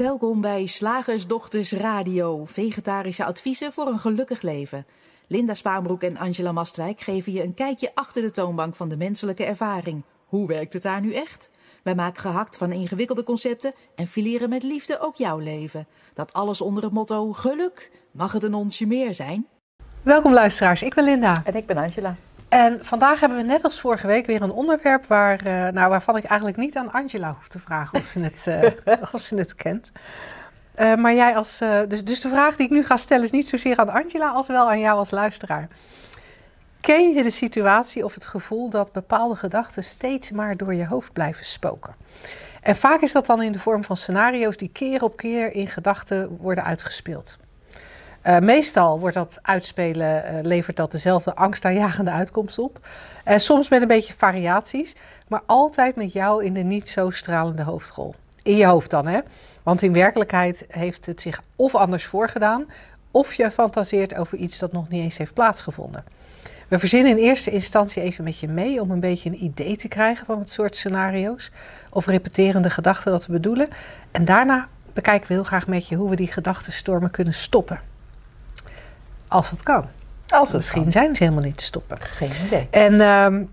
Welkom bij Slagersdochters Radio, vegetarische adviezen voor een gelukkig leven. Linda Spaanbroek en Angela Mastwijk geven je een kijkje achter de toonbank van de menselijke ervaring. Hoe werkt het daar nu echt? Wij maken gehakt van ingewikkelde concepten en fileren met liefde ook jouw leven. Dat alles onder het motto geluk. Mag het een onsje meer zijn? Welkom luisteraars, ik ben Linda. En ik ben Angela. En vandaag hebben we net als vorige week weer een onderwerp waar, uh, nou, waarvan ik eigenlijk niet aan Angela hoef te vragen of ze het, uh, of ze het kent. Uh, maar jij als. dus, dus de vraag die ik nu ga stellen is niet zozeer aan Angela als wel aan jou als luisteraar. Ken je de situatie of het gevoel dat bepaalde gedachten steeds maar door je hoofd blijven spoken? En vaak is dat dan in de vorm van scenario's die keer op keer in gedachten worden uitgespeeld. Uh, meestal wordt dat uitspelen, uh, levert dat dezelfde angstaanjagende uitkomst op. Uh, soms met een beetje variaties, maar altijd met jou in de niet zo stralende hoofdrol. In je hoofd dan, hè? Want in werkelijkheid heeft het zich of anders voorgedaan, of je fantaseert over iets dat nog niet eens heeft plaatsgevonden. We verzinnen in eerste instantie even met je mee om een beetje een idee te krijgen van het soort scenario's of repeterende gedachten dat we bedoelen. En daarna bekijken we heel graag met je hoe we die gedachtenstormen kunnen stoppen. Als dat kan. Als het Misschien kan. zijn ze helemaal niet te stoppen. Geen idee. En um,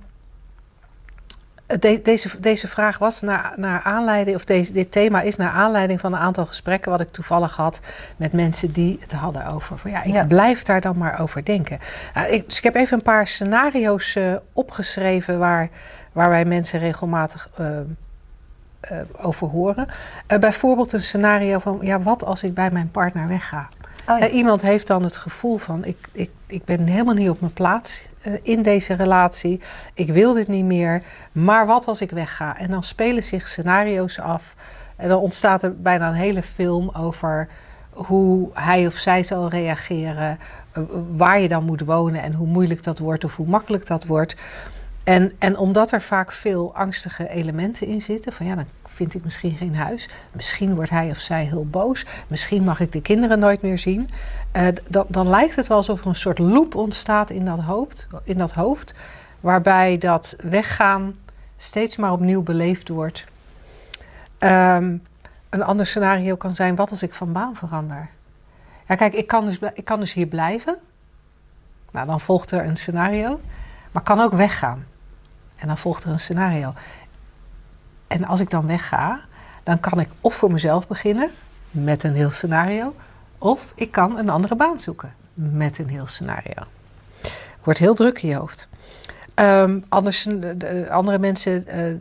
de, deze, deze vraag was naar, naar aanleiding, of deze, dit thema is naar aanleiding van een aantal gesprekken wat ik toevallig had met mensen die het hadden over. Van ja, ik Ja. blijf daar dan maar over denken. Nou, ik, dus ik heb even een paar scenario's eh, opgeschreven waar, waar wij mensen regelmatig eh, eh, over horen. Bijvoorbeeld een scenario van, ja, wat als ik bij mijn partner wegga? Oh. Eh, iemand heeft dan het gevoel van: ik, ik, ik ben helemaal niet op mijn plaats eh, in deze relatie. Ik wil dit niet meer. Maar wat als ik wegga? En dan spelen zich scenario's af. En dan ontstaat er bijna een hele film over hoe hij of zij zal reageren. eh, waar je dan moet wonen en hoe moeilijk dat wordt of hoe makkelijk dat wordt. En, en omdat er vaak veel angstige elementen in zitten, van ja, dan vind ik misschien geen huis. Misschien wordt hij of zij heel boos. Misschien mag ik de kinderen nooit meer zien. Eh, dan, dan lijkt het wel alsof er een soort loop ontstaat in dat hoofd, in dat hoofd waarbij dat weggaan steeds maar opnieuw beleefd wordt. Ehm, een ander scenario kan zijn, wat als ik van baan verander? Ja, kijk, ik kan dus, ik kan dus hier blijven. Nou, dan volgt er een scenario. Maar kan ook weggaan. En dan volgt er een scenario. En als ik dan wegga, dan kan ik of voor mezelf beginnen met een heel scenario, of ik kan een andere baan zoeken met een heel scenario. Wordt heel druk in je hoofd. Ehm, anders, de- de- andere mensen eh,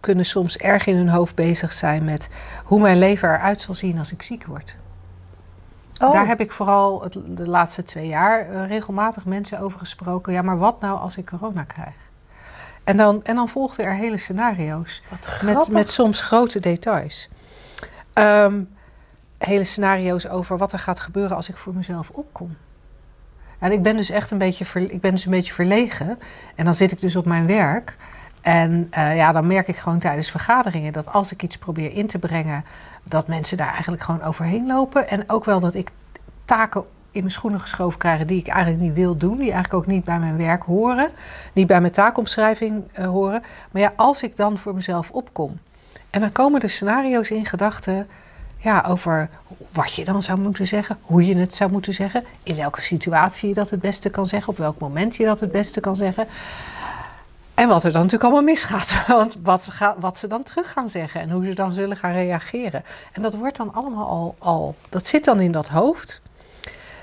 kunnen soms erg in hun hoofd bezig zijn met hoe mijn leven eruit zal zien als ik ziek word. Oh, Daar heb ik vooral het, de laatste twee jaar eh, regelmatig mensen over gesproken. Ja, maar wat nou als ik corona krijg? En dan, en dan volgden er hele scenario's. wat Met, met soms grote details. Ehm, hele scenario's over wat er gaat gebeuren als ik voor mezelf opkom. En ik ben dus echt een beetje, ver- ik ben dus een beetje verlegen. En dan zit ik dus op mijn werk. En eh, ja, dan merk ik gewoon tijdens vergaderingen dat als ik iets probeer in te brengen, dat mensen daar eigenlijk gewoon overheen lopen. En ook wel dat ik taken in mijn schoenen geschoven krijg die ik eigenlijk niet wil doen, die eigenlijk ook niet bij mijn werk horen, niet bij mijn taakomschrijving eh, horen. Maar ja, als ik dan voor mezelf opkom. En dan komen er scenario's in gedachten ja, over wat je dan zou moeten zeggen, hoe je het zou moeten zeggen, in welke situatie je dat het beste kan zeggen, op welk moment je dat het beste kan zeggen. En wat er dan natuurlijk allemaal misgaat. Want wat, ga- wat ze dan terug gaan zeggen en hoe ze dan zullen gaan reageren. En dat wordt dan allemaal al, al dat zit dan in dat hoofd.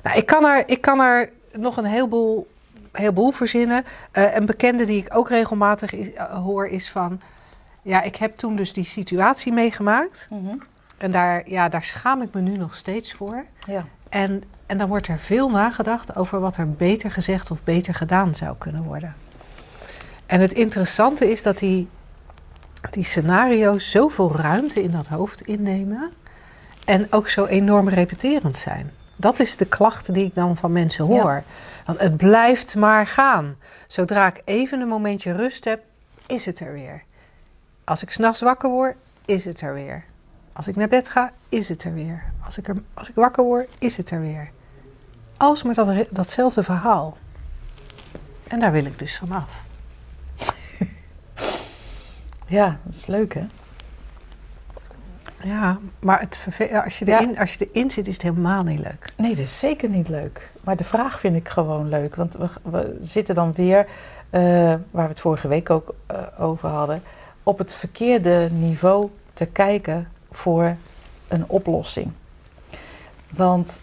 Nou, ik kan er, ik kan er nog een heleboel, heleboel verzinnen. Eh, een bekende die ik ook regelmatig is- eh, hoor is van... Ja, ik heb toen dus die situatie meegemaakt. Mhm. En daar, ja, daar schaam ik me nu nog steeds voor. Ja. En, en dan wordt er veel nagedacht over wat er beter gezegd of beter gedaan zou kunnen worden. En het interessante is dat die, die scenario's zoveel ruimte in dat hoofd innemen en ook zo enorm repeterend zijn. Dat is de klacht die ik dan van mensen hoor. Want het blijft maar gaan. Zodra ik even een momentje rust heb, is het er weer. Als ik s'nachts wakker word, is het er weer. Als ik naar bed ga, is het er weer. Als ik, er, als ik wakker word, is het er weer. Alles maar dat, datzelfde verhaal. En daar wil ik dus vanaf. ja, dat is leuk hè? Ja, maar het als, je Ja. erin, als je erin zit, is het helemaal niet leuk. Nee, dat is zeker niet leuk. Maar de vraag vind ik gewoon leuk. Want we, we zitten dan weer, eh, waar we het vorige week ook eh, over hadden, op het verkeerde niveau te kijken voor een oplossing. Want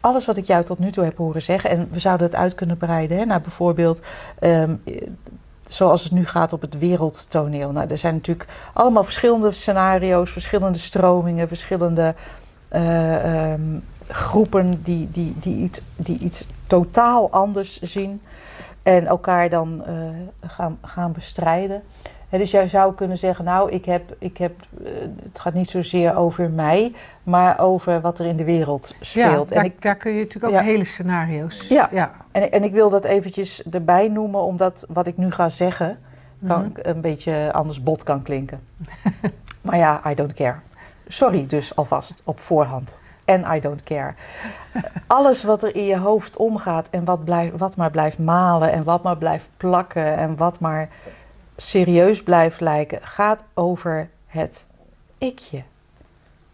alles wat ik jou tot nu toe heb horen zeggen, en we zouden het uit kunnen breiden hè, naar bijvoorbeeld. ehm, eh, Zoals het nu gaat op het wereldtoneel. Nou, er zijn natuurlijk allemaal verschillende scenario's, verschillende stromingen, verschillende eh, ehm, groepen die, die, die, iets, die iets totaal anders zien en elkaar dan eh, gaan, gaan bestrijden. Dus jij zou kunnen zeggen, nou, ik heb, ik heb, eh, het gaat niet zozeer over mij, maar over wat er in de wereld speelt. Ja, en, daar, ik, daar kun je natuurlijk ook Ja. hele scenario's. Ja. ja. en, en ik wil dat eventjes erbij noemen, omdat wat ik nu ga zeggen, kan Mhm. een beetje anders bot kan klinken. maar ja, I don't care. Sorry dus alvast op voorhand. En I don't care. Alles wat er in je hoofd omgaat en wat, blijf, wat maar blijft malen en wat maar blijft plakken en wat maar serieus blijft lijken, gaat over het ikje.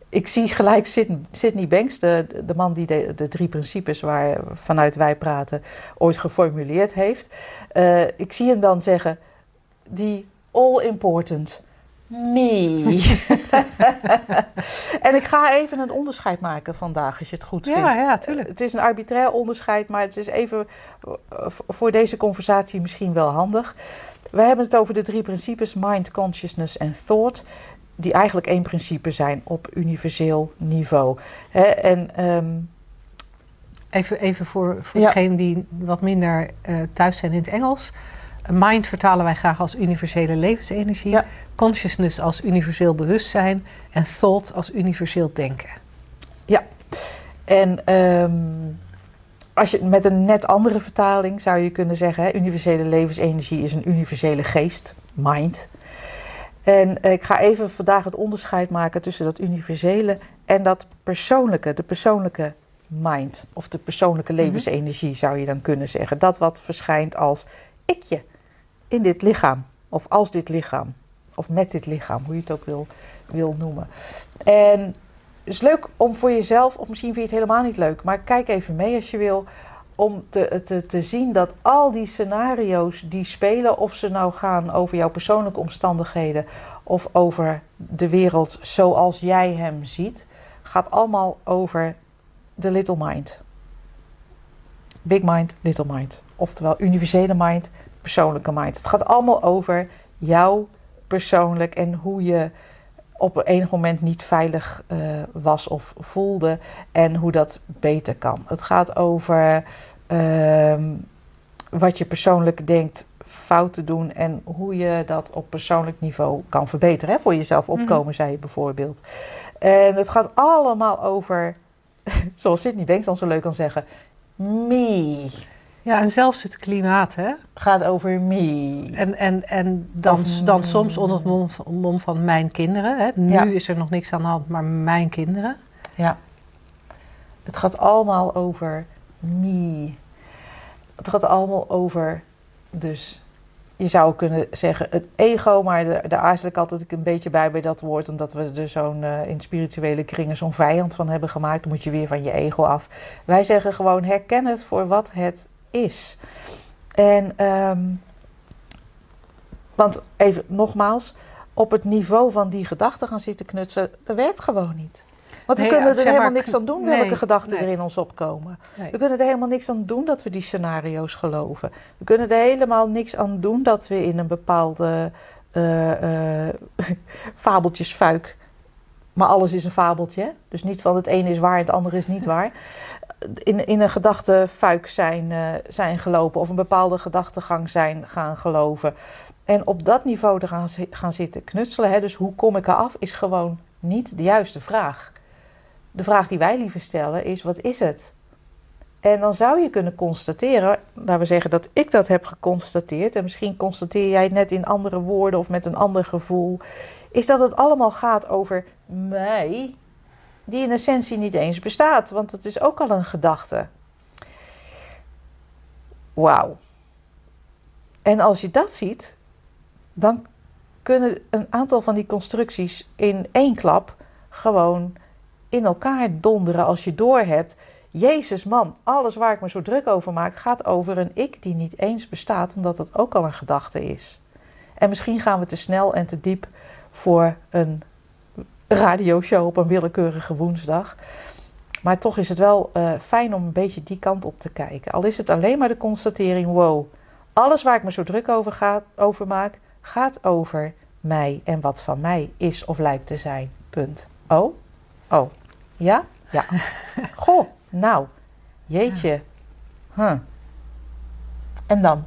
Ik zie gelijk Sid- Sydney Banks, de, de man die de, de drie principes waar vanuit wij praten ooit geformuleerd heeft. Eh, ik zie hem dan zeggen, die all important me. en ik ga even een onderscheid maken vandaag, als je het goed vindt. Ja, ja, tuurlijk. Het is een arbitrair onderscheid, maar het is even eh, voor deze conversatie misschien wel handig. We hebben het over de drie principes: mind, consciousness en thought. Die eigenlijk één principe zijn op universeel niveau. En ehm, Even, even voor, voor Ja. degenen die wat minder eh, thuis zijn in het Engels. Mind vertalen wij graag als universele levensenergie. Ja. Consciousness als universeel bewustzijn. En thought als universeel denken. En ehm, als je met een net andere vertaling zou je kunnen zeggen: hè, universele levensenergie is een universele geest, mind. En eh, ik ga even vandaag het onderscheid maken tussen dat universele en dat persoonlijke, de persoonlijke mind. Of de persoonlijke Mhm. levensenergie zou je dan kunnen zeggen. Dat wat verschijnt als ikje in dit lichaam. Of als dit lichaam. Of met dit lichaam, hoe je het ook wil, wil noemen. En is leuk om voor jezelf, of misschien vind je het helemaal niet leuk, maar kijk even mee als je wil, om te, te, te zien dat al die scenario's die spelen, of ze nou gaan over jouw persoonlijke omstandigheden of over de wereld zoals jij hem ziet, gaat allemaal over de little mind. Big mind, little mind. Oftewel universele mind, persoonlijke mind. Het gaat allemaal over jou persoonlijk en hoe je op enig moment niet veilig eh, was of voelde en hoe dat beter kan. Het gaat over ehm, wat je persoonlijk denkt fout te doen en hoe je dat op persoonlijk niveau kan verbeteren. Hè? Voor jezelf opkomen, zei je bijvoorbeeld. En het gaat allemaal over, zoals Sydney Banks dan zo leuk kan zeggen, me. Ja, en zelfs het klimaat, hè? Gaat over me. En, en, en dan, dan soms onder het mom, van mijn kinderen. Hè? Nu Ja. is er nog niks aan de hand, maar mijn kinderen. Ja. Het gaat allemaal over me. Het gaat allemaal over, dus je zou kunnen zeggen het ego, maar de- daar aarzel ik altijd een beetje bij bij dat woord, omdat we er zo'n eh, in spirituele kringen zo'n vijand van hebben gemaakt. Dan moet je weer van je ego af. Wij zeggen gewoon herken het voor wat het is. En, ehm, want even nogmaals, op het niveau van die gedachten gaan zitten knutsen, dat werkt gewoon niet. Want we Nee, kunnen er maar, helemaal niks aan doen nee, welke gedachten nee. er in ons opkomen. We kunnen er helemaal niks aan doen dat we die scenario's geloven. We kunnen er helemaal niks aan doen dat we in een bepaalde eh, fabeltjesfuik. Maar alles is een fabeltje. Dus niet van het ene is waar en het andere is niet waar. In, in een gedachtefuik zijn, eh, zijn gelopen of een bepaalde gedachtegang zijn gaan geloven. En op dat niveau er gaan, gaan zitten knutselen. Hè? Dus hoe kom ik eraf is gewoon niet de juiste vraag. De vraag die wij liever stellen is: wat is het? En dan zou je kunnen constateren, laten we zeggen dat ik dat heb geconstateerd, en misschien constateer jij het net in andere woorden of met een ander gevoel, is dat het allemaal gaat over mij, die in essentie niet eens bestaat, want het is ook al een gedachte. Wauw. En als je dat ziet, dan kunnen een aantal van die constructies in één klap gewoon in elkaar donderen als je doorhebt. Jezus man, alles waar ik me zo druk over maak gaat over een ik die niet eens bestaat, omdat dat ook al een gedachte is. En misschien gaan we te snel en te diep voor een radioshow op een willekeurige woensdag. Maar toch is het wel uh, fijn om een beetje die kant op te kijken. Al is het alleen maar de constatering: wow, alles waar ik me zo druk over, ga, over maak, gaat over mij en wat van mij is of lijkt te zijn. Punt. Oh? Oh. Ja? Ja. Goh, nou, jeetje. Huh. En dan?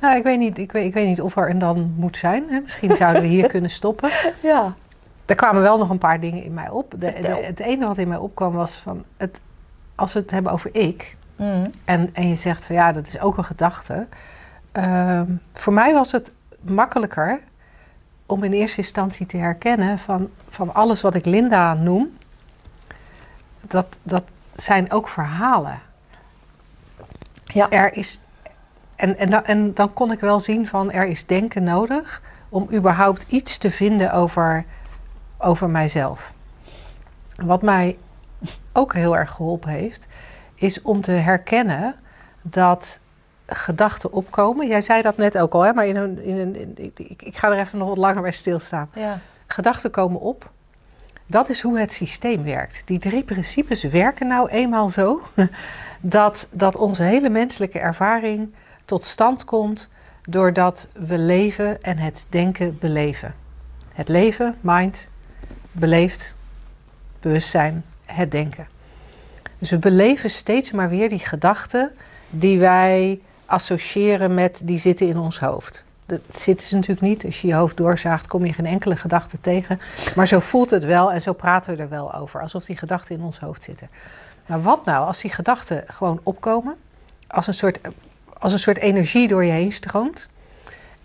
Nou, ik weet niet, ik weet, ik weet niet of er een dan moet zijn. Hè. Misschien zouden we hier kunnen stoppen. Ja. Er kwamen wel nog een paar dingen in mij op. De, de, het ene wat in mij opkwam was van... Het, als we het hebben over ik... Mm. En, en je zegt van ja, dat is ook een gedachte. Ehm, voor mij was het makkelijker om in eerste instantie te herkennen van, van alles wat ik Linda noem, dat, dat zijn ook verhalen. Ja. Er is, en, en, dan, en dan kon ik wel zien van er is denken nodig om überhaupt iets te vinden over, over mijzelf. Wat mij ook heel erg geholpen heeft, is om te herkennen dat gedachten opkomen. Jij zei dat net ook al, hè, maar in een, in een, ik, ik ga er even nog wat langer bij stilstaan. Ja. Gedachten komen op. Dat is hoe het systeem werkt. Die drie principes werken nou eenmaal zo dat, dat onze hele menselijke ervaring tot stand komt doordat we leven en het denken beleven. Het leven, mind, beleefd, bewustzijn, het denken. Dus we beleven steeds maar weer die gedachten die wij associëren met die zitten in ons hoofd. Dat zitten ze natuurlijk niet. Als je je hoofd doorzaagt, kom je geen enkele gedachte tegen. Maar zo voelt het wel en zo praten we er wel over. Alsof die gedachten in ons hoofd zitten. Maar wat nou als die gedachten gewoon opkomen? Als een soort, als een soort energie door je heen stroomt.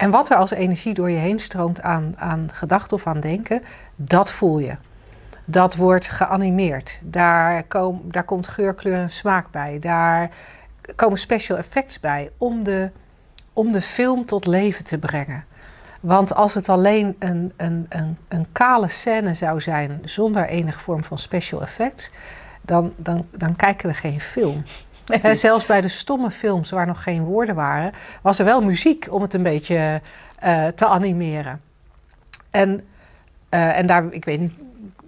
En wat er als energie door je heen stroomt aan, aan gedachten of aan denken, dat voel je. Dat wordt geanimeerd. Daar, kom, daar komt geur, kleur en smaak bij. Daar komen special effects bij om de, om de film tot leven te brengen. Want als het alleen een, een, een, een kale scène zou zijn zonder enige vorm van special effects, dan, dan, dan kijken we geen film. Nee. zelfs bij de stomme films waar nog geen woorden waren, was er wel muziek om het een beetje uh, te animeren. En, uh, en daar, ik weet niet,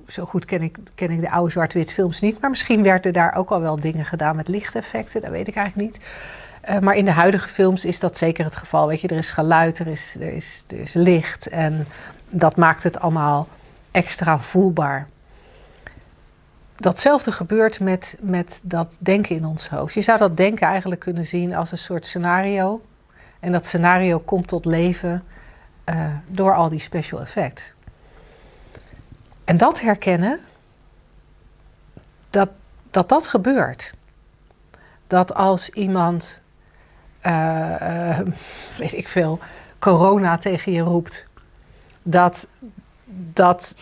zo goed ken ik, ken ik de oude zwart-wit films niet. Maar misschien werden daar ook al wel dingen gedaan met lichteffecten. Dat weet ik eigenlijk niet. Maar in de huidige films is dat zeker het geval. Weet je, er is geluid, er is, er is, er is licht. En dat maakt het allemaal extra voelbaar. Datzelfde gebeurt met, met dat denken in ons hoofd. Je zou dat denken eigenlijk kunnen zien als een soort scenario. En dat scenario komt tot leven uh, door al die special effects. En dat herkennen, dat dat, dat gebeurt. Dat als iemand, uh, uh, weet ik veel, corona tegen je roept, dat, dat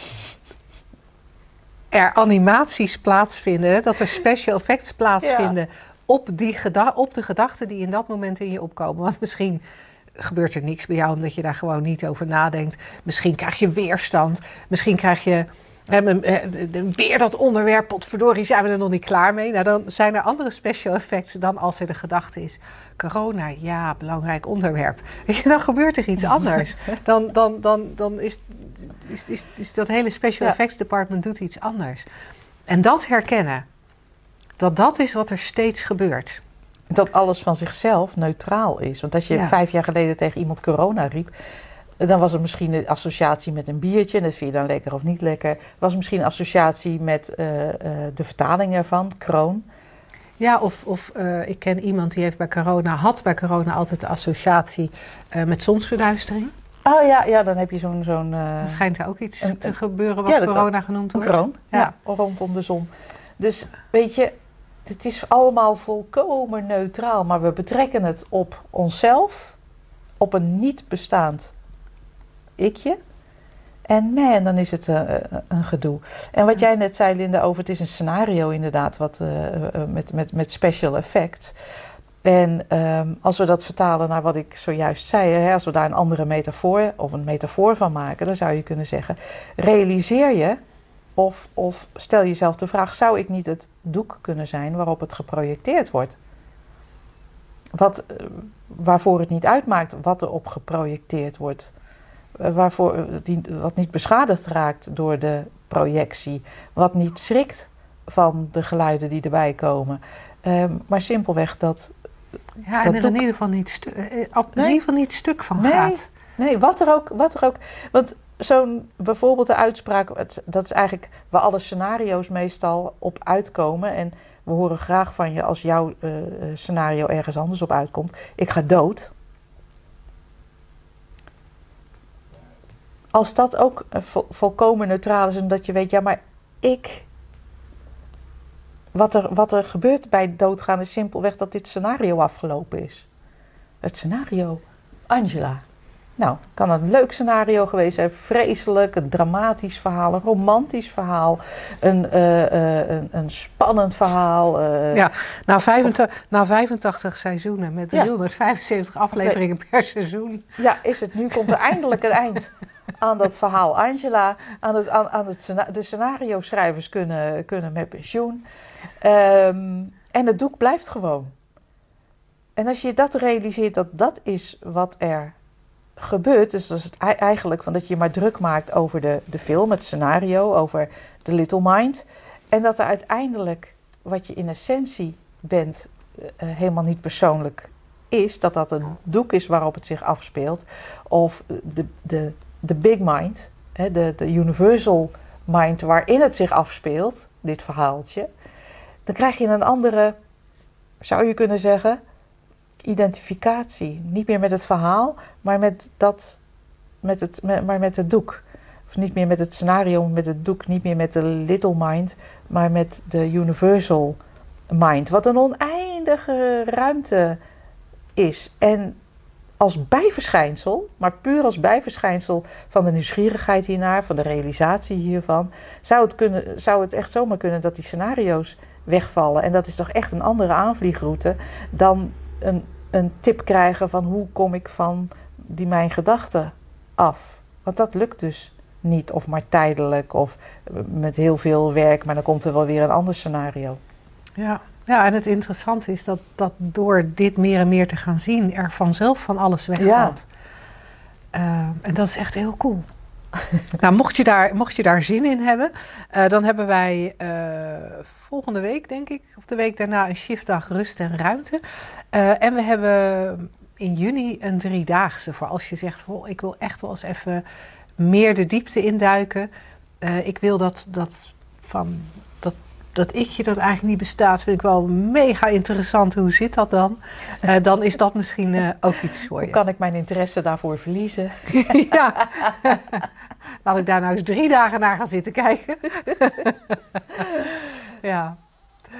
er animaties plaatsvinden, dat er special effects plaatsvinden ja. op, die op de gedachten die in dat moment in je opkomen. Want misschien gebeurt er niks bij jou omdat je daar gewoon niet over nadenkt. Misschien krijg je weerstand. Misschien krijg je weer dat onderwerp, potverdorie, zijn we er nog niet klaar mee. Nou, dan zijn er andere special effects dan als er de gedachte is... corona, ja, belangrijk onderwerp. Dan gebeurt er iets anders. Dan, dan, dan, dan is, is, is, is dat hele special effects department doet iets anders. En dat herkennen, dat dat is wat er steeds gebeurt. Dat alles van zichzelf neutraal is. Want als je ja. vijf jaar geleden tegen iemand corona riep, dan was er misschien de associatie met een biertje. En dat vind je dan lekker of niet lekker. Was misschien een associatie met uh, uh, de vertaling ervan, kroon. Ja, of, of uh, ik ken iemand die heeft bij corona, had bij corona altijd de associatie met zonsverduistering. Oh ja, ja, dan heb je zo'n... zo'n dan schijnt er ook iets een, te gebeuren wat ja, corona genoemd wordt. Een kroon, ja. ja, rondom de zon. Dus weet je, het is allemaal volkomen neutraal, maar we betrekken het op onszelf, op een niet bestaand ikje. En man, dan is het uh, een gedoe. En wat jij net zei, Linda, over het is een scenario inderdaad, wat, uh, met, met, met special effects. En ehm, als we dat vertalen naar wat ik zojuist zei, hè, als we daar een andere metafoor of een metafoor van maken, dan zou je kunnen zeggen: realiseer je of, of stel jezelf de vraag: zou ik niet het doek kunnen zijn waarop het geprojecteerd wordt? Wat, eh, waarvoor het niet uitmaakt wat er op geprojecteerd wordt. Eh, waarvoor, die, wat niet beschadigd raakt door de projectie. Wat niet schrikt van de geluiden die erbij komen. Ehm, maar simpelweg dat. Ja, en er in ieder geval niet, eh, op in ieder geval niet stuk van Nee. gaat. Nee, wat er ook. Wat er ook want zo'n bijvoorbeeld de uitspraak, dat is eigenlijk waar alle scenario's meestal op uitkomen. En we horen graag van je als jouw eh, eh, scenario ergens anders op uitkomt. Ik ga dood. Als dat ook eh, vol- volkomen neutraal is, omdat je weet, ja, maar ik. Wat er, wat er gebeurt bij het doodgaan is simpelweg dat dit scenario afgelopen is. Het scenario Angela. Nou, kan een leuk scenario geweest zijn, vreselijk, een dramatisch verhaal, een romantisch verhaal, een, eh, eh, een, een spannend verhaal. Ja, na 85, na 85 seizoenen met Ja. 375 afleveringen per seizoen. Ja, is het nu? Komt er eindelijk een eind aan dat verhaal Angela. Aan het, aan, aan het de scenario schrijvers kunnen, kunnen met pensioen. Ehm, en het doek blijft gewoon. En als je dat realiseert, dat dat is wat er gebeurt. Dus dat is het ei- eigenlijk van dat je maar druk maakt over de, de film, het scenario, over de Little Mind. En dat er uiteindelijk wat je in essentie bent, eh, eh, helemaal niet persoonlijk is. Dat dat een doek is waarop het zich afspeelt. Of de, de, de big mind, hè, de, de universal mind waarin het zich afspeelt, dit verhaaltje. Dan krijg je een andere, zou je kunnen zeggen, identificatie. Niet meer met het verhaal, maar met, dat, met, het, maar met het doek. Of niet meer met het scenario, met het doek. Niet meer met de little mind, maar met de universal mind. Wat een oneindige ruimte is. En als bijverschijnsel, maar puur als bijverschijnsel van de nieuwsgierigheid hiernaar, van de realisatie hiervan, zou het, kunnen, zou het echt zomaar kunnen dat die scenario's wegvallen. En dat is toch echt een andere aanvliegroute dan een, een tip krijgen van hoe kom ik van die mijn gedachten af. Want dat lukt dus niet, of maar tijdelijk, of met heel veel werk, maar dan komt er wel weer een ander scenario. Ja. Ja, en het interessante is dat, dat door dit meer en meer te gaan zien, er vanzelf van alles wegvalt. Eh, en dat is echt heel cool. nou, mocht je, daar, mocht je daar zin in hebben, eh, dan hebben wij eh, volgende week, denk ik, of de week daarna, een shiftdag rust en ruimte. En we hebben in juni een driedaagse voor als je zegt, oh, ik wil echt wel eens even meer de diepte induiken. Ik wil dat, dat van dat, ikje dat eigenlijk niet bestaat, vind ik wel mega interessant. Hoe zit dat dan? Eh, dan is dat misschien eh, ook iets voor Hoe je. kan ik mijn interesse daarvoor verliezen? ja. Laat ik daar nou eens drie dagen naar gaan zitten kijken. ja.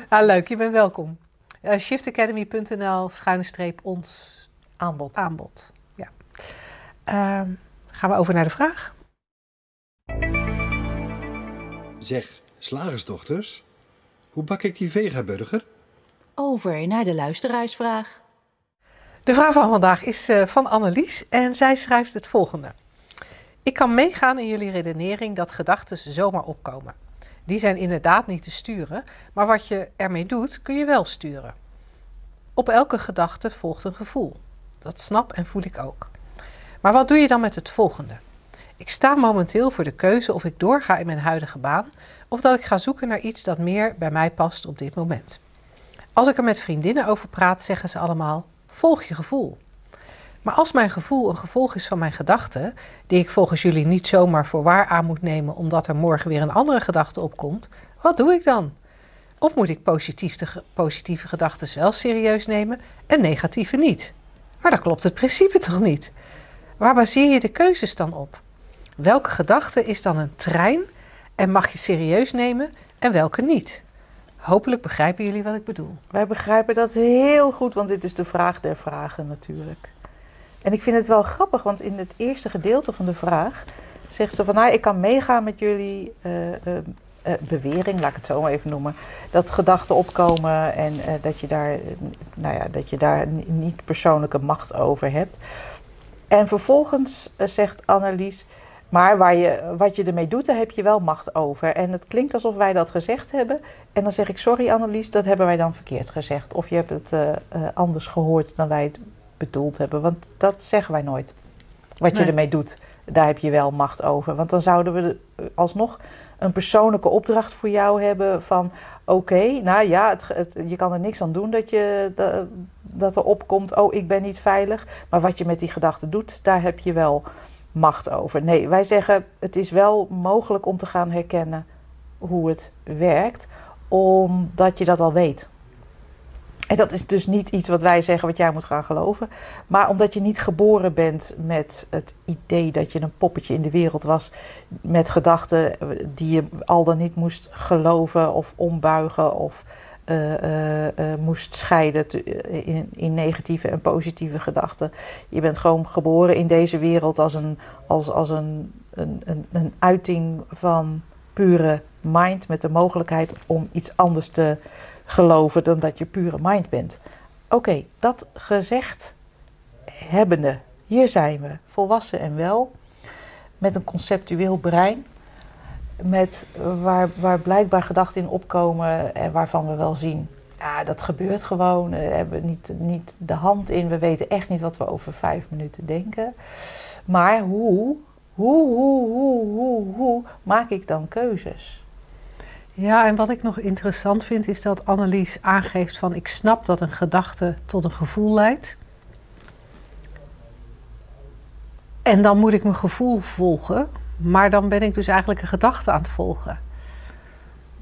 Nou, leuk, je bent welkom. Eh, shiftacademy.nl schuine streep ons Aanbod. aanbod. Ja. Ehm, gaan we over naar de vraag? Zeg, slagersdochters, hoe bak ik die vegaburger? Over naar de luisteraarsvraag. De vraag van vandaag is eh, van Annelies en zij schrijft het volgende. Ik kan meegaan in jullie redenering dat gedachten zomaar opkomen. Die zijn inderdaad niet te sturen, maar wat je ermee doet kun je wel sturen. Op elke gedachte volgt een gevoel. Dat snap en voel ik ook. Maar wat doe je dan met het volgende? Ik sta momenteel voor de keuze of ik doorga in mijn huidige baan of dat ik ga zoeken naar iets dat meer bij mij past op dit moment. Als ik er met vriendinnen over praat, zeggen ze allemaal: volg je gevoel. Maar als mijn gevoel een gevolg is van mijn gedachten, die ik volgens jullie niet zomaar voor waar aan moet nemen omdat er morgen weer een andere gedachte opkomt, wat doe ik dan? Of moet ik positieve gedachten wel serieus nemen en negatieve niet? Maar dan klopt het principe toch niet? Waar baseer je de keuzes dan op? Welke gedachte is dan een trein en mag je serieus nemen en welke niet? Hopelijk begrijpen jullie wat ik bedoel. Wij begrijpen dat heel goed, want dit is de vraag der vragen natuurlijk. En ik vind het wel grappig, want in het eerste gedeelte van de vraag zegt ze van nou, ik kan meegaan met jullie eh, eh, eh, bewering, laat ik het zo maar even noemen, dat gedachten opkomen en dat, je daar, nou ja, dat je daar niet persoonlijke macht over hebt. En vervolgens zegt Annelies, maar waar je, wat je ermee doet, daar heb je wel macht over. En het klinkt alsof wij dat gezegd hebben. En dan zeg ik, sorry Annelies, dat hebben wij dan verkeerd gezegd. Of je hebt het uh, uh, anders gehoord dan wij het bedoeld hebben. Want dat zeggen wij nooit. Wat je ermee doet, daar heb je wel macht over. Want dan zouden we alsnog een persoonlijke opdracht voor jou hebben van... Oké, nou ja, het, het- je kan er niks aan doen dat, je, dat, dat er opkomt... Oh, ik ben niet veilig. Maar wat je met die gedachten doet, daar heb je wel macht over. Nee, wij zeggen het is wel mogelijk om te gaan herkennen hoe het werkt... omdat je dat al weet. En dat is dus niet iets wat wij zeggen wat jij moet gaan geloven. Maar omdat je niet geboren bent met het idee dat je een poppetje in de wereld was. met gedachten die je al dan niet moest geloven of ombuigen of eh, eh, eh, moest scheiden in, in negatieve en positieve gedachten. Je bent gewoon geboren in deze wereld als een, als, als een, een, een, een uiting van pure mind. met de mogelijkheid om iets anders te geloven dan dat je pure mind bent. Oké, dat gezegd hebbende, hier zijn we, volwassen en wel, met een conceptueel brein, met waar, waar blijkbaar gedachten in opkomen en waarvan we wel zien, ja, dat gebeurt gewoon, we hebben niet, niet de hand in, we weten echt niet wat we over vijf minuten denken. Maar hoe, hoe, hoe, hoe, hoe, hoe maak ik dan keuzes? Ja, en wat ik nog interessant vind is dat Annelies aangeeft van ik snap dat een gedachte tot een gevoel leidt. En dan moet ik mijn gevoel volgen, maar dan ben ik dus eigenlijk een gedachte aan het volgen.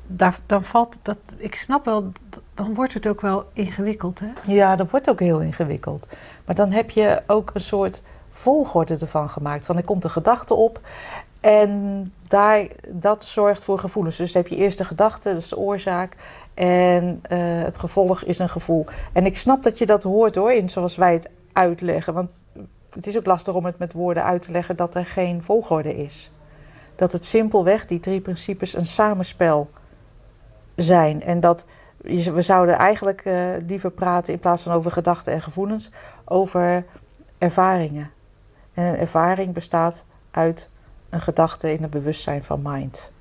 Daar, dan valt dat, ik snap wel, dan wordt het ook wel ingewikkeld. Hè? Ja, dat wordt ook heel ingewikkeld. Maar dan heb je ook een soort volgorde ervan gemaakt. Van er komt een gedachte op en daar, dat zorgt voor gevoelens. Dus dan heb je eerst de gedachte, dat is de oorzaak. En eh, het gevolg is een gevoel. En ik snap dat je dat hoort hoor, in zoals wij het uitleggen. Want het is ook lastig om het met woorden uit te leggen dat er geen volgorde is. Dat het simpelweg, die drie principes, een samenspel zijn. En dat we zouden eigenlijk eh, liever praten in plaats van over gedachten en gevoelens, over ervaringen. En een ervaring bestaat uit een gedachte in het bewustzijn van mind.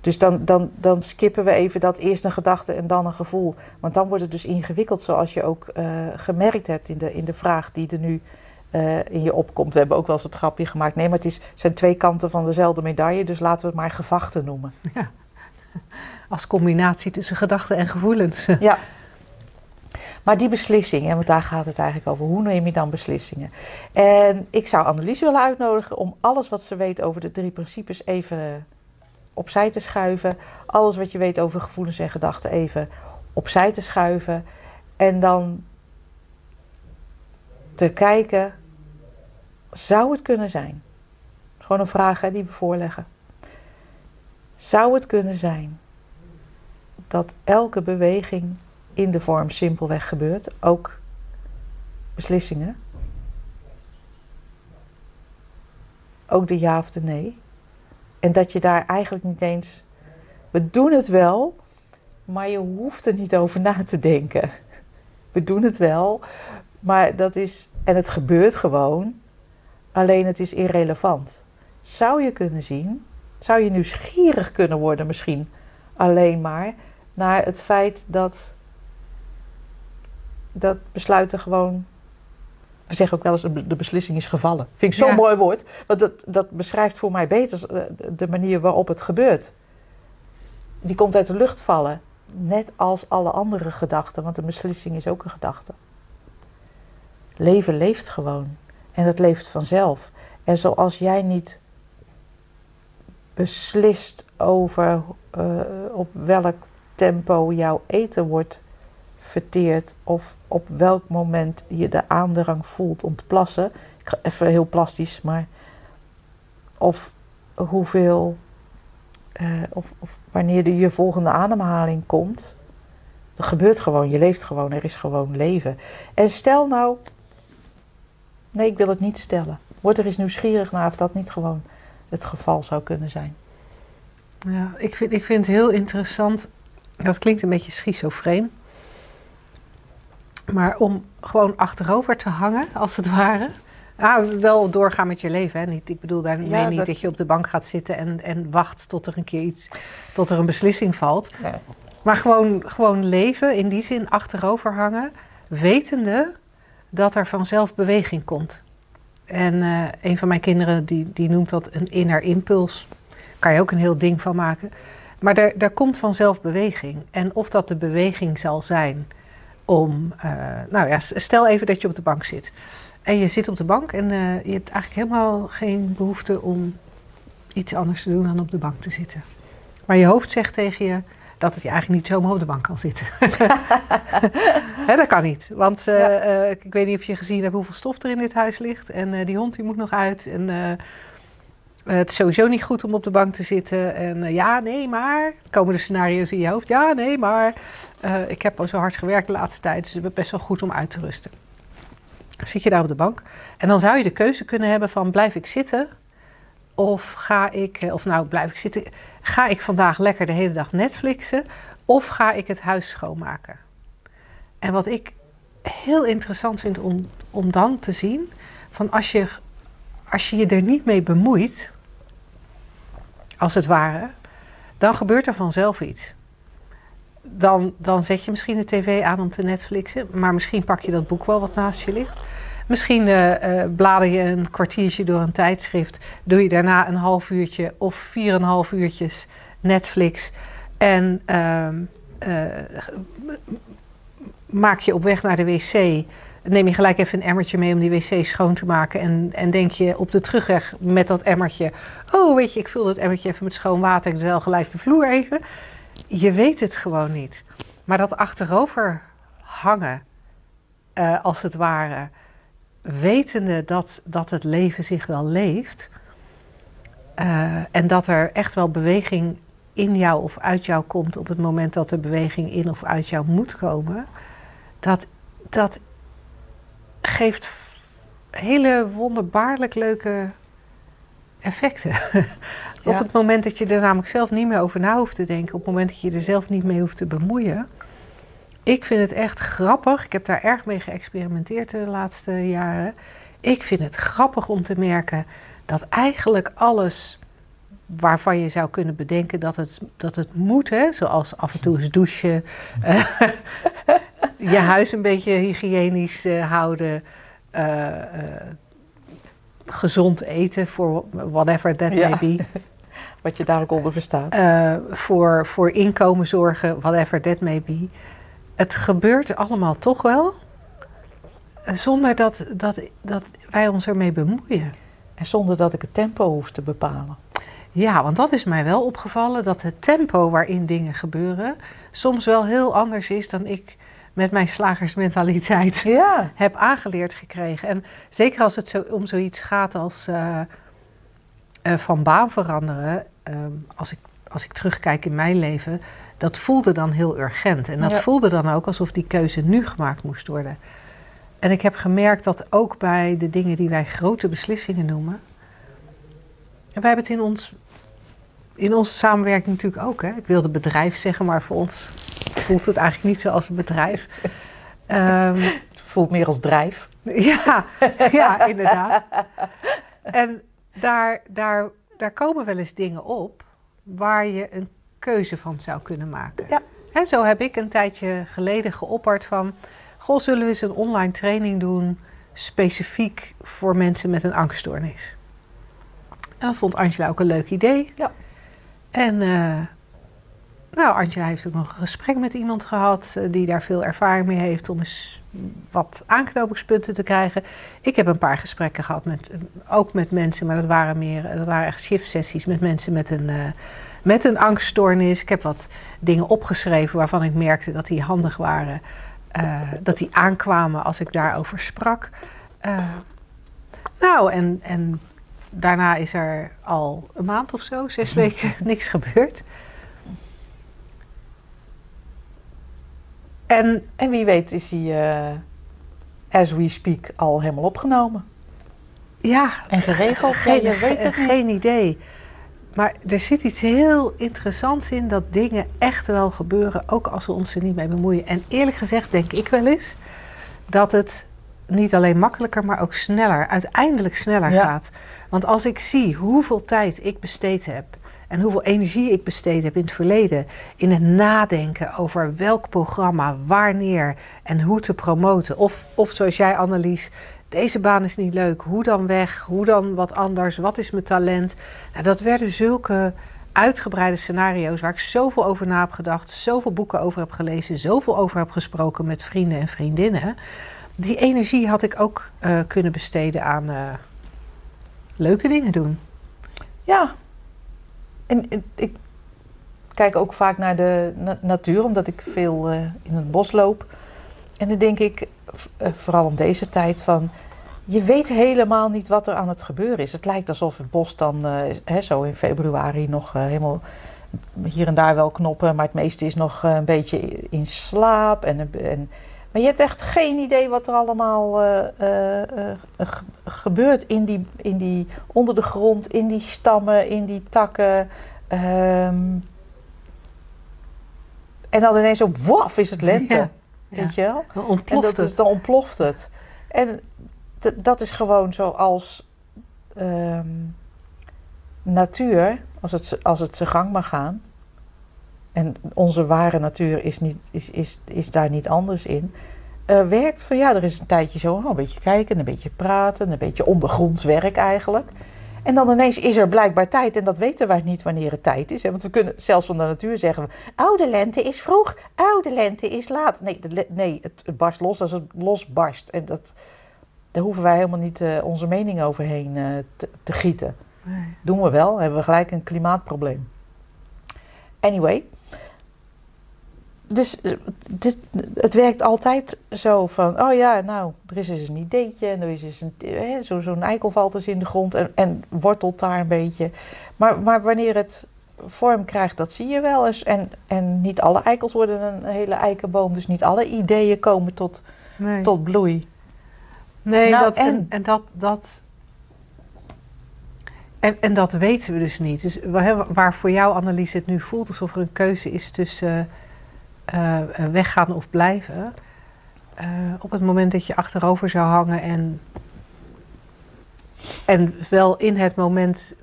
Dus dan, dan, dan skippen we even dat eerst een gedachte en dan een gevoel. Want dan wordt het dus ingewikkeld, zoals je ook eh, gemerkt hebt in de, in de vraag die er nu eh, in je opkomt. We hebben ook wel eens het grapje gemaakt. Nee, maar het is, zijn twee kanten van dezelfde medaille, dus laten we het maar gevachten noemen. Als combinatie tussen gedachten en gevoelens. Ja. Maar die beslissingen, want daar gaat het eigenlijk over. Hoe neem je dan beslissingen? En ik zou Annelies willen uitnodigen om alles wat ze weet over de drie principes even opzij te schuiven. Alles wat je weet over gevoelens en gedachten even opzij te schuiven. En dan te kijken, zou het kunnen zijn? Gewoon een vraag hè, die we voorleggen. Zou het kunnen zijn dat elke beweging in de vorm simpelweg gebeurt, ook beslissingen, ook de ja of de nee, en dat je daar eigenlijk niet eens, we doen het wel, maar je hoeft er niet over na te denken. We doen het wel, maar dat is, en het gebeurt gewoon, alleen het is irrelevant. Zou je kunnen zien, zou je nieuwsgierig kunnen worden misschien alleen maar naar het feit dat dat besluiten gewoon. We zeggen ook wel eens de beslissing is gevallen. Vind ik zo'n Ja. mooi woord. Want dat, dat beschrijft voor mij beter de manier waarop het gebeurt. Die komt uit de lucht vallen. Net als alle andere gedachten. Want een beslissing is ook een gedachte. Leven leeft gewoon. En dat leeft vanzelf. En zoals jij niet beslist over eh, op welk tempo jouw eten wordt verteerd of op welk moment je de aandrang voelt om te plassen. Ik ga even heel plastisch, maar of hoeveel eh, of, of wanneer de, je volgende ademhaling komt. Dat gebeurt gewoon, je leeft gewoon, er is gewoon leven. En stel nou, nee, ik wil het niet stellen. Word er eens nieuwsgierig naar of dat niet gewoon het geval zou kunnen zijn. Ja, ik vind, ik vind het heel interessant. Dat klinkt een beetje schizofreen. Maar om gewoon achterover te hangen, als het ware. Ah, wel doorgaan met je leven. Hè? Niet, ik bedoel daarmee Ja, niet dat- dat je op de bank gaat zitten en, en wacht tot er een keer iets, tot er een beslissing valt. Nee. Maar gewoon, gewoon leven, in die zin achterover hangen, wetende dat er vanzelf beweging komt. En eh, een van mijn kinderen die, die noemt dat een inner impuls. Kan je ook een heel ding van maken. Maar daar, daar komt vanzelf beweging. En of dat de beweging zal zijn om. eh, nou ja, stel even dat je op de bank zit. En je zit op de bank en eh, je hebt eigenlijk helemaal geen behoefte om iets anders te doen dan op de bank te zitten. Maar je hoofd zegt tegen je dat het je eigenlijk niet zomaar op de bank kan zitten. Hè, dat kan niet. Want eh, Ja. eh, ik weet niet of je gezien hebt hoeveel stof er in dit huis ligt. En eh, die hond die moet nog uit. En het is sowieso niet goed om op de bank te zitten. En ja, nee, maar. Komen de scenario's in je hoofd? Ja, nee, maar. ik heb al zo hard gewerkt de laatste tijd. Dus het is best wel goed om uit te rusten. Zit je daar op de bank. En dan zou je de keuze kunnen hebben van blijf ik zitten? Of ga ik, eh, of nou blijf ik zitten, ga ik vandaag lekker de hele dag Netflixen? Of ga ik het huis schoonmaken? En wat ik heel interessant vind om, om dan te zien, van als je, als je je er niet mee bemoeit, als het ware, dan gebeurt er vanzelf iets. Dan, dan zet je misschien de tv aan om te Netflixen, maar misschien pak je dat boek wel wat naast je ligt. Misschien eh, blader je een kwartiertje door een tijdschrift, doe je daarna een half uurtje of vier en een half uurtjes Netflix en ehm, eh, maak je op weg naar de wc. Neem je gelijk even een emmertje mee om die wc schoon te maken. En, en denk je op de terugweg met dat emmertje. Oh, weet je, ik vul dat emmertje even met schoon water. Ik wel gelijk de vloer even. Je weet het gewoon niet. Maar dat achterover hangen, als het ware, wetende dat, dat het leven zich wel leeft. eh, en dat er echt wel beweging in jou of uit jou komt op het moment dat er beweging in of uit jou moet komen. Dat, dat geeft hele wonderbaarlijk leuke effecten. Op het moment dat je er namelijk zelf niet meer over na hoeft te denken, op het moment dat je er zelf niet mee hoeft te bemoeien. Ik vind het echt grappig. Ik heb daar erg mee geëxperimenteerd de laatste jaren. Ik vind het grappig om te merken dat eigenlijk alles waarvan je zou kunnen bedenken dat het, dat het moet, hè, zoals af en toe eens douchen, eh, je huis een beetje hygiënisch eh, houden, eh, gezond eten voor whatever that Ja. may be. Wat je daar ook onder verstaat. Voor, voor inkomen zorgen, whatever that may be. Het gebeurt allemaal toch wel, eh, zonder dat, dat, dat wij ons ermee bemoeien. En zonder dat ik het tempo hoef te bepalen. Ja, want dat is mij wel opgevallen, dat het tempo waarin dingen gebeuren soms wel heel anders is dan ik met mijn slagersmentaliteit Ja. heb aangeleerd gekregen. En zeker als het zo, om zoiets gaat als eh, eh, van baan veranderen, ehm, als, ik, als ik terugkijk in mijn leven, dat voelde dan heel urgent. En dat Ja. voelde dan ook alsof die keuze nu gemaakt moest worden. En ik heb gemerkt dat ook bij de dingen die wij grote beslissingen noemen. En wij hebben het in, ons, in onze samenwerking natuurlijk ook. Hè? Ik wilde bedrijf zeggen, maar voor ons voelt het eigenlijk niet zo als een bedrijf. Ehm, Het voelt meer als drijf. ja, ja, inderdaad. En daar, daar, daar komen wel eens dingen op waar je een keuze van zou kunnen maken. Ja. En zo heb ik een tijdje geleden geopperd van... Goh, zullen we eens een online training doen specifiek voor mensen met een angststoornis? En dat vond Angela ook een leuk idee. Ja. En eh, nou, Angela heeft ook nog een gesprek met iemand gehad eh, die daar veel ervaring mee heeft om eens wat aanknopingspunten te krijgen. Ik heb een paar gesprekken gehad met, ook met mensen, maar dat waren meer, dat waren echt shift sessies met mensen met een, eh, met een angststoornis. Ik heb wat dingen opgeschreven waarvan ik merkte dat die handig waren, eh, dat die aankwamen als ik daarover sprak. Eh, nou, en, en daarna is er al een maand of zo, zes weken, niks gebeurd. En En wie weet is hij, eh, as we speak, al helemaal opgenomen. ja, En geregeld. geen, ja, je weet het niet. geen idee. Maar er zit iets heel interessants in dat dingen echt wel gebeuren, ook als we ons er niet mee bemoeien. En eerlijk gezegd denk ik wel eens dat het niet alleen makkelijker, maar ook sneller, uiteindelijk sneller Ja. gaat. Want als ik zie hoeveel tijd ik besteed heb en hoeveel energie ik besteed heb in het verleden in het nadenken over welk programma, wanneer en hoe te promoten. Of, of zoals jij, Annelies, deze baan is niet leuk, hoe dan weg, hoe dan wat anders, wat is mijn talent. Nou, dat werden zulke uitgebreide scenario's waar ik zoveel over na heb gedacht, zoveel boeken over heb gelezen, zoveel over heb gesproken met vrienden en vriendinnen. Die energie had ik ook eh, kunnen besteden aan eh, leuke dingen doen. Ja. En ik kijk ook vaak naar de na- natuur, omdat ik veel eh, in het bos loop. En dan denk ik, vooral om deze tijd, van... Je weet helemaal niet wat er aan het gebeuren is. Het lijkt alsof het bos dan eh, hè, zo in februari nog eh, helemaal... Hier en daar wel knoppen, maar het meeste is nog eh, een beetje in slaap. En, en, maar je hebt echt geen idee wat er allemaal eh, eh, eh, ge- gebeurt in die, in die, onder de grond, in die stammen, in die takken. Ehm, en dan ineens zo, waf, is het lente. Ja. Weet je wel? Dan En ontploft dat het. is, dan ontploft het. En dat is gewoon zoals ehm, natuur, als het, als het zijn gang mag gaan. En onze ware natuur is, niet, is, is, is daar niet anders in. werkt van ja, er is een tijdje zo oh, een beetje kijken, een beetje praten, een beetje ondergronds werk eigenlijk. En dan ineens is er blijkbaar tijd en dat weten wij niet wanneer het tijd is. Hè? Want we kunnen zelfs van de natuur zeggen, oude lente is vroeg, oude lente is laat. Nee, de nee het, het barst los als het losbarst. En dat, daar hoeven wij helemaal niet eh, onze mening overheen eh, te, te gieten. Nee. Doen we wel, hebben we gelijk een klimaatprobleem. Anyway. Dus eh, dit, het werkt altijd zo van, oh ja, nou, er is eens een ideetje en er is eens een, hè, zo, zo'n eikel valt eens in de grond en, en wortelt daar een beetje. Maar, maar wanneer het vorm krijgt, dat zie je wel eens. En, en niet alle eikels worden een hele eikenboom, dus niet alle ideeën komen tot, Nee. tot bloei. Nee, Nou, dat, en, en? en dat. dat en, en dat weten we dus niet. Dus waar voor jou, Annelies, het nu voelt alsof er een keuze is tussen eh, eh, weggaan of blijven. eh, op het moment dat je achterover zou hangen en, en wel in het moment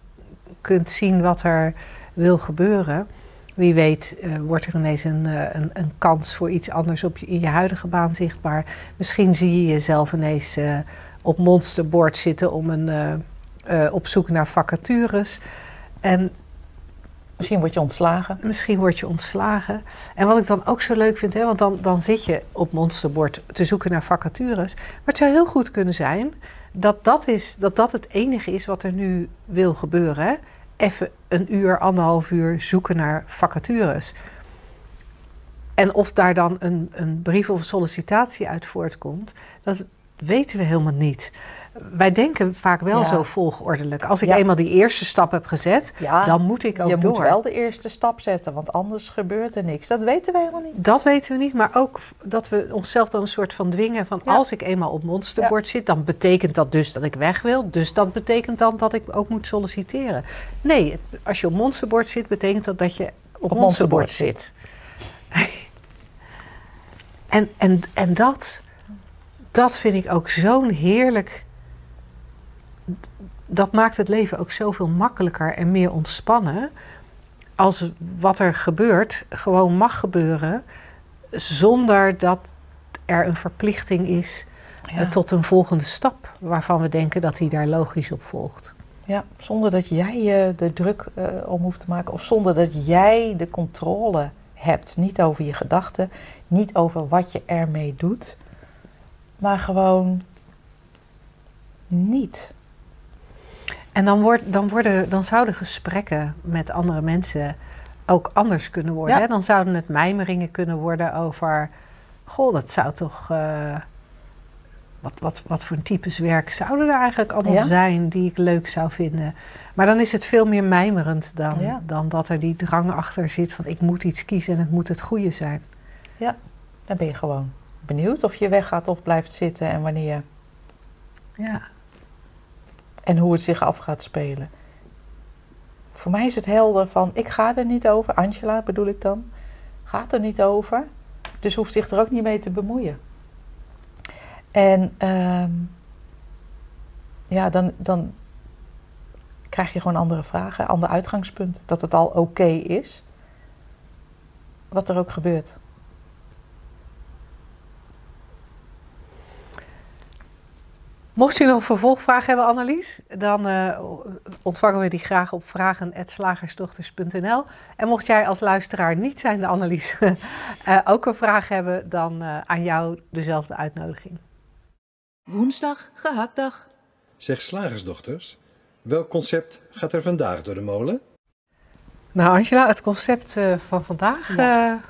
kunt zien wat er wil gebeuren. Wie weet wordt er ineens een, een, een kans voor iets anders op je, in je huidige baan zichtbaar. Misschien zie je jezelf ineens op monsterboard zitten om een, op zoek naar vacatures. En Misschien word je ontslagen. misschien word je ontslagen. En wat ik dan ook zo leuk vind, hè, want dan, dan zit je op monsterboard te zoeken naar vacatures. Maar het zou heel goed kunnen zijn dat dat, is, dat, dat het enige is wat er nu wil gebeuren. Hè. Even een uur, anderhalf uur zoeken naar vacatures. En of daar dan een, een brief of een sollicitatie uit voortkomt, dat weten we helemaal niet. Wij denken vaak wel Ja. zo volgordelijk. Als ik Ja. eenmaal die eerste stap heb gezet, Ja, dan moet ik ook je door. moet wel de eerste stap zetten, want anders gebeurt er niks. Dat weten wij helemaal niet. Dat weten we niet, maar ook dat we onszelf dan een soort van dwingen van als ik eenmaal op monsterbord zit, dan betekent dat dus dat ik weg wil. Dus dat betekent dan dat ik ook moet solliciteren. Nee, als je op monsterbord zit, betekent dat dat je op, Op monsterbord monsterbord zit. en, en, en dat, dat vind ik ook zo'n heerlijk. Dat maakt het leven ook zoveel makkelijker en meer ontspannen. Als wat er gebeurt gewoon mag gebeuren zonder dat er een verplichting is eh, Ja. tot een volgende stap waarvan we denken dat hij daar logisch op volgt. Ja, zonder dat jij je er druk eh, om hoeft te maken. Of zonder dat jij de controle hebt. Niet over je gedachten, niet over wat je ermee doet. Maar gewoon niet. En dan, wordt, dan, worden, dan zouden gesprekken met andere mensen ook anders kunnen worden. Ja. Hè? Dan zouden het mijmeringen kunnen worden over... Goh, dat zou toch... eh, wat, wat, wat voor types werk zouden er eigenlijk allemaal Ja. zijn die ik leuk zou vinden? Maar dan is het veel meer mijmerend dan, Ja. dan dat er die drang achter zit van... ik moet iets kiezen en het moet het goede zijn. Dan ben je gewoon benieuwd of je weggaat of blijft zitten en wanneer. Ja. En hoe het zich af gaat spelen. voor mij is het helder van, ik ga er niet over. Angela bedoel ik dan. Gaat er niet over. Dus hoeft zich er ook niet mee te bemoeien. En ehm, ja, dan, dan krijg je gewoon andere vragen, ander uitgangspunt. Dat het al oké is. Wat er ook gebeurt. Mocht je nog een vervolgvraag hebben, Annelies, dan uh, ontvangen we die graag op vragen.slagersdochters.nl. En mocht jij als luisteraar niet zijn, de Annelies, uh, ook een vraag hebben, dan uh, aan jou dezelfde uitnodiging. Woensdag, gehaktdag. Zeg slagersdochters, welk concept gaat er vandaag door de molen? Nou, Angela, het concept van vandaag. Ja.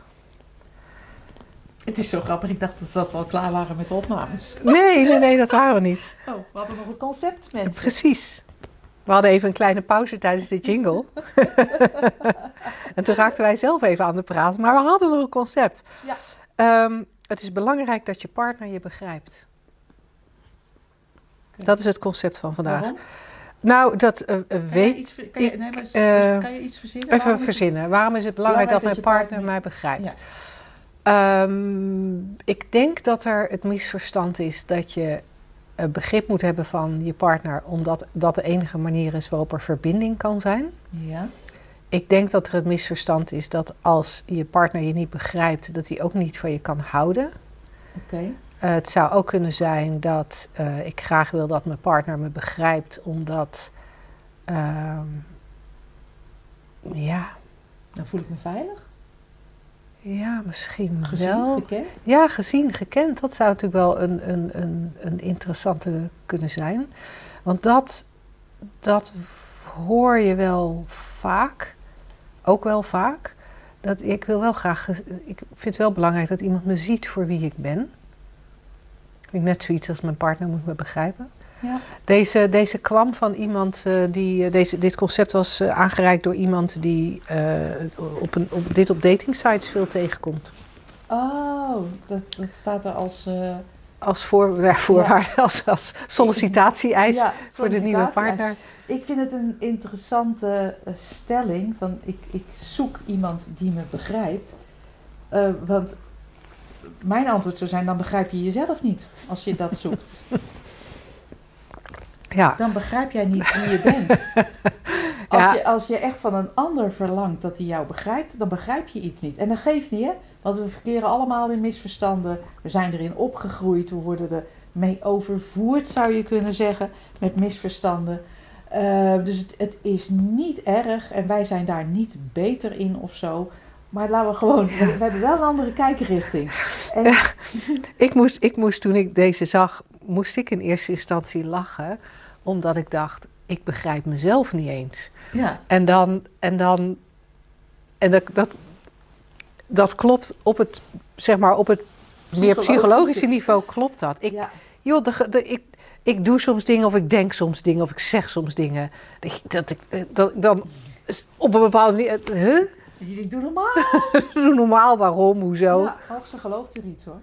Het is zo grappig, ik dacht dat we al klaar waren met de opnames. Nee, nee, nee, dat waren we niet. Oh, we hadden nog een concept, mensen. Precies. We hadden even een kleine pauze tijdens de jingle. en toen raakten wij zelf even aan de praat, maar we hadden nog een concept. Ja. Um, het is belangrijk dat je partner je begrijpt. Dat is het concept van vandaag. Waarom? Nou, dat uh, weet iets, kan, je, nee, maar, uh, kan je iets verzinnen? Even Waarom verzinnen. Het Waarom is het belangrijk, belangrijk dat, mijn partner, partner mij begrijpt? Ja. Um, ik denk dat er het misverstand is dat je een begrip moet hebben van je partner, omdat dat de enige manier is waarop er verbinding kan zijn. Ja. Ik denk dat er het misverstand is dat als je partner je niet begrijpt, dat hij ook niet van je kan houden. Oké. Okay. Uh, het zou ook kunnen zijn dat uh, ik graag wil dat mijn partner me begrijpt, omdat. Uh, ja. Dan voel ik me veilig. Ja, misschien gezien, wel. gekend? Ja, gezien, gekend. Dat zou natuurlijk wel een, een, een, een interessante kunnen zijn. Want dat, dat hoor je wel vaak. Ook wel vaak. Dat ik wil wel graag. Ik vind het wel belangrijk dat iemand me ziet voor wie ik ben. Ik net zoiets als mijn partner moet me begrijpen. Ja. Deze, deze kwam van iemand uh, die. Uh, deze, dit concept was uh, aangereikt door iemand die op, een, op dit op dating sites veel tegenkomt. Oh, dat, dat staat er als. Als voor, voorwaarde, ja. als, als sollicitatie-eis ja, voor de nieuwe partner. Ik vind het een interessante stelling. Van ik, ik zoek iemand die me begrijpt. want mijn antwoord zou zijn: dan begrijp je jezelf niet als je dat zoekt. Ja. Dan begrijp jij niet wie je bent. Als, Ja. je, als je echt van een ander verlangt dat hij jou begrijpt, dan begrijp je iets niet. En dat geeft niet, hè? Want we verkeren allemaal in misverstanden. We zijn erin opgegroeid. We worden er mee overvoerd, zou je kunnen zeggen, met misverstanden. Uh, dus het, het is niet erg en wij zijn daar niet beter in of zo. Maar laten we gewoon, we, we hebben wel een andere kijkrichting. En. Ik, moest, ik moest toen ik deze zag, moest ik in eerste instantie lachen. Omdat ik dacht, ik begrijp mezelf niet eens. ja, En dan, en dan, en dat, dat, dat klopt op het, zeg maar, op het meer Psychologische. niveau klopt dat. Ik, ja. joh, de, de, ik, ik doe soms dingen of ik denk soms dingen of ik zeg soms dingen. Dat, ik- dat ik dat, ik dan op een bepaalde manier, huh? Dus je denkt, doe normaal. Doe normaal, waarom, hoezo? Ja, hoogste gelooft er iets hoor.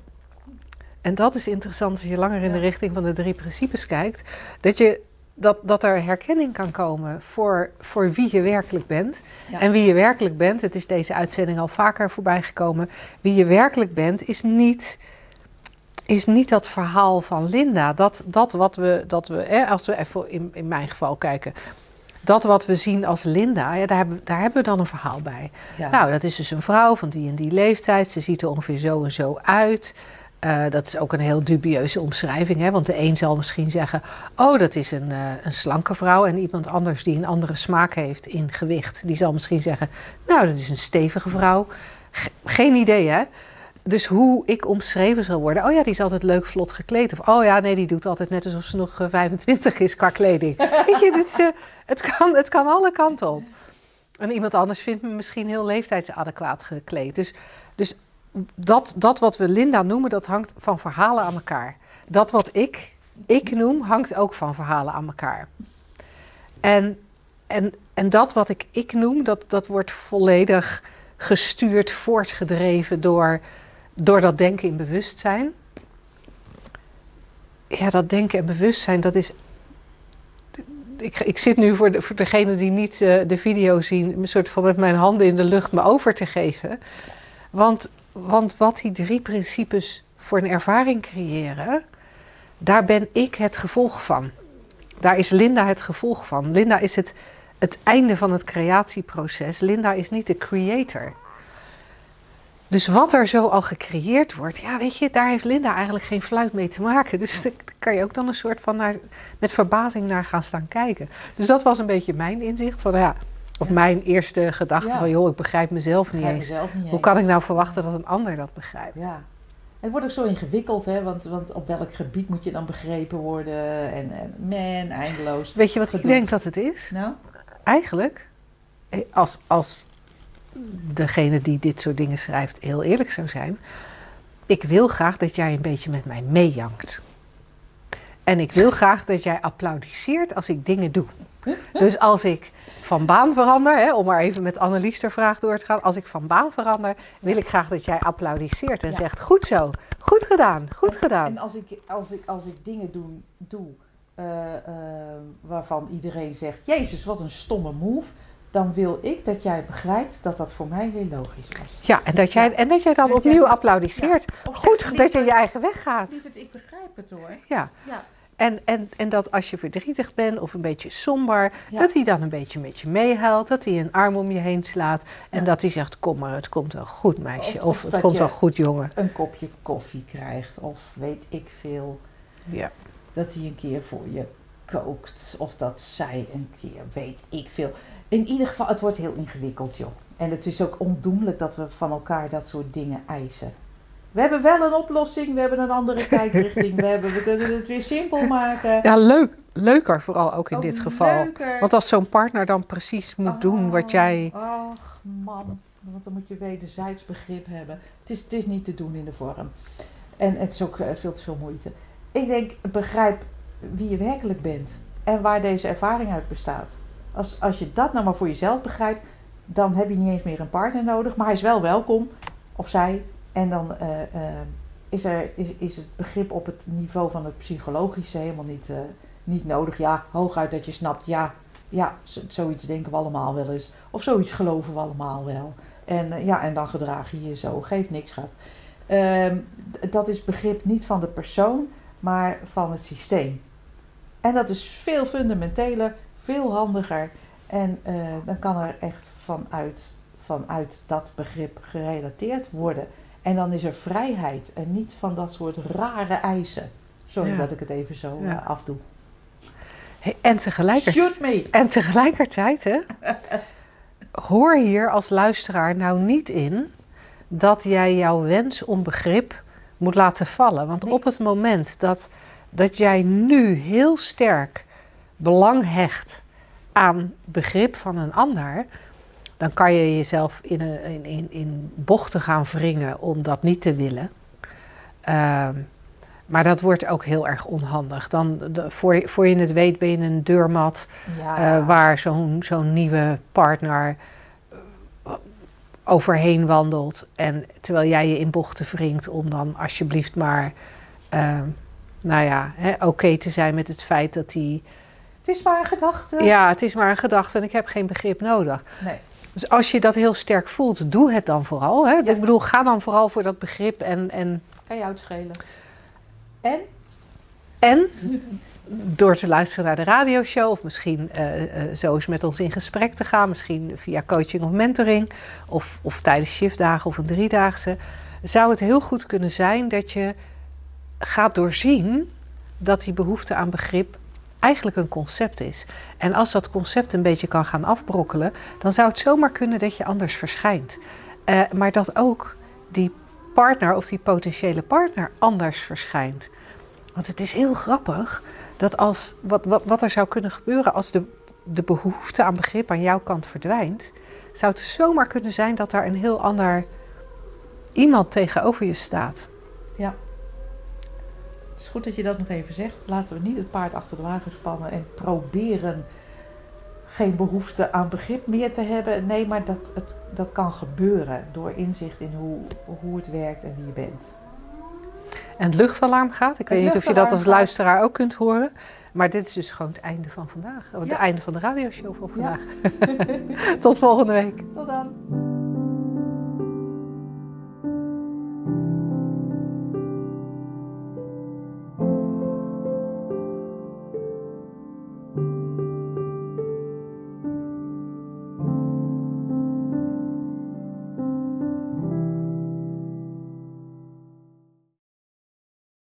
En dat is interessant als je langer in de richting van de drie principes kijkt. Dat, je, dat, dat er herkenning kan komen voor, voor wie je werkelijk bent. Ja. En wie je werkelijk bent, het is deze uitzending al vaker voorbij gekomen. Wie je werkelijk bent is niet, is niet dat verhaal van Linda. Dat, dat wat we, dat we hè, als we even in, in mijn geval kijken. Dat wat we zien als Linda, ja, daar, hebben, daar hebben we dan een verhaal bij. Ja. Nou, dat is dus een vrouw van die en die leeftijd. Ze ziet er ongeveer zo en zo uit. Eh, dat is ook een heel dubieuze omschrijving. Hè? Want de een zal misschien zeggen: Oh, dat is een, eh, een slanke vrouw. En iemand anders die een andere smaak heeft in gewicht, die zal misschien zeggen: Nou, dat is een stevige vrouw. Ge- geen idee, hè? Dus hoe ik omschreven zal worden. Oh ja, die is altijd leuk vlot gekleed. Of oh ja, nee, die doet altijd net alsof ze nog eh, 25 is qua kleding. Weet je, dit eh, het, kan, het kan alle kanten op. En iemand anders vindt me misschien heel leeftijdsadequaat gekleed. Dus, dus dat, dat wat we Linda noemen, dat hangt van verhalen aan elkaar. Dat wat ik, ik noem, hangt ook van verhalen aan elkaar. En, en, en dat wat ik ik noem, dat, dat wordt volledig gestuurd, voortgedreven door, door dat denken in bewustzijn. Ja, dat denken en bewustzijn, dat is. ik, ik zit nu voor, de, voor degenen die niet uh, de video zien, een soort van met mijn handen in de lucht me over te geven. Want, want wat die drie principes voor een ervaring creëren, daar ben ik het gevolg van. Daar is Linda het gevolg van. Linda is het, het einde van het creatieproces. Linda is niet de creator. Dus wat er zo al gecreëerd wordt, ja, weet je, daar heeft Linda eigenlijk geen fluit mee te maken. Dus daar kan je ook dan een soort van naar, met verbazing naar gaan staan kijken. Dus dat was een beetje mijn inzicht van, ja, of mijn eerste gedachte van, joh, ik begrijp mezelf niet eens. Hoe kan ik nou verwachten dat een ander dat begrijpt? Ja. Het wordt ook zo ingewikkeld, hè? Want, want op welk gebied moet je dan begrepen worden? En, en man, eindeloos. Weet je wat ik denk dat het is? Nou? Eigenlijk, eh, als, als degene die dit soort dingen schrijft heel eerlijk zou zijn. Ik wil graag dat jij een beetje met mij meejankt. En ik wil graag dat jij applaudisseert als ik dingen doe. Dus als ik van baan verander, hè, om maar even met Annelies de vraag door te gaan. Als ik van baan verander, wil ik graag dat jij applaudisseert en zegt: Goed zo, goed gedaan, goed gedaan. En als ik, als ik, als ik dingen doe, doe uh, uh, waarvan iedereen zegt: Jezus, wat een stomme move dan wil ik dat jij begrijpt dat dat voor mij weer logisch was. Ja, en dat jij, en dat jij dan dat opnieuw jij, applaudisseert. Ja, Goed dat je je eigen weg gaat. Lieverd, ik begrijp het hoor. Ja. ja. En, en, en dat als je verdrietig bent of een beetje somber, dat hij dan een beetje met je meehuilt, dat hij een arm om je heen slaat en dat hij zegt: Kom maar, het komt wel goed, meisje. Of, of, of het komt wel goed, jongen. Een kopje koffie krijgt, of weet ik veel. Ja. Dat hij een keer voor je kookt, of dat zij een keer weet ik veel. In ieder geval, het wordt heel ingewikkeld, joh. En het is ook ondoenlijk dat we van elkaar dat soort dingen eisen. We hebben wel een oplossing, we hebben een andere kijkrichting, we, hebben, we kunnen het weer simpel maken. Ja, leuk, leuker vooral ook in dit geval. Leuker. Want als zo'n partner dan precies moet doen wat jij... Ach man, want dan moet je wederzijds begrip hebben. Het is, het is niet te doen in de vorm. En het is ook eh, veel te veel moeite. Ik denk, begrijp wie je werkelijk bent en waar deze ervaring uit bestaat. Als, als je dat nou maar voor jezelf begrijpt, dan heb je niet eens meer een partner nodig. Maar hij is wel welkom, of zij. En dan uh, uh, is, er, is, is het begrip op het niveau van het psychologische helemaal niet, uh, niet nodig. Ja, hooguit dat je snapt, ja, ja, zoiets denken we allemaal wel eens. Of zoiets geloven we allemaal wel. En ja, en dan gedraag je je zo. Geeft niks, gaat. Ehm, dat is begrip niet van de persoon, maar van het systeem. En dat is veel fundamenteler veel handiger. En dan kan er echt vanuit, vanuit dat begrip gerelateerd worden. En dan is er vrijheid en niet van dat soort rare eisen. Sorry dat ik het even zo ja. uh, afdoe. Hey, en, tegelijkertijd, en tegelijkertijd, hè, hoor hier als luisteraar nou niet in dat jij jouw wens om begrip moet laten vallen. Want nee. op het moment dat, dat jij nu heel sterk belang hecht aan begrip van een ander, dan kan je jezelf in, een, in, in, bochten gaan wringen om dat niet te willen. Uh, maar dat wordt ook heel erg onhandig. Dan, de, voor, voor je het weet ben je een deurmat ja. uh, waar zo'n zo'n nieuwe partner uh, overheen wandelt. En terwijl jij je in bochten wringt om dan alsjeblieft maar, uh, nou ja, oké okay te zijn met het feit dat hij het is maar een gedachte. Ja, het is maar een gedachte en ik heb geen begrip nodig. Nee. Dus als je dat heel sterk voelt, doe het dan vooral. Hè? Ik bedoel, ga dan vooral voor dat begrip en... en kan je uitschelen. En? En? door te luisteren naar de radioshow of misschien uh, uh, zo eens met ons in gesprek te gaan, misschien via coaching of mentoring of, of tijdens shiftdagen of een driedaagse, zou het heel goed kunnen zijn dat je gaat doorzien dat die behoefte aan begrip eigenlijk een concept is. En als dat concept een beetje kan gaan afbrokkelen, dan zou het zomaar kunnen dat je anders verschijnt. Uh, maar dat ook die partner of die potentiële partner anders verschijnt. Want het is heel grappig dat als, wat, wat, wat er zou kunnen gebeuren als de, de behoefte aan begrip aan jouw kant verdwijnt, zou het zomaar kunnen zijn dat daar een heel ander iemand tegenover je staat. Ja. Het is goed dat je dat nog even zegt. Laten we niet het paard achter de wagen spannen en proberen geen behoefte aan begrip meer te hebben. Nee, maar dat, het, dat kan gebeuren door inzicht in hoe, hoe het werkt en wie je bent. En het luchtalarm gaat. Ik weet niet of je dat als luisteraar ook kunt horen. Maar dit is dus gewoon het einde van vandaag. Het Ja. einde van de radioshow van Ja. vandaag. Tot volgende week. Tot dan.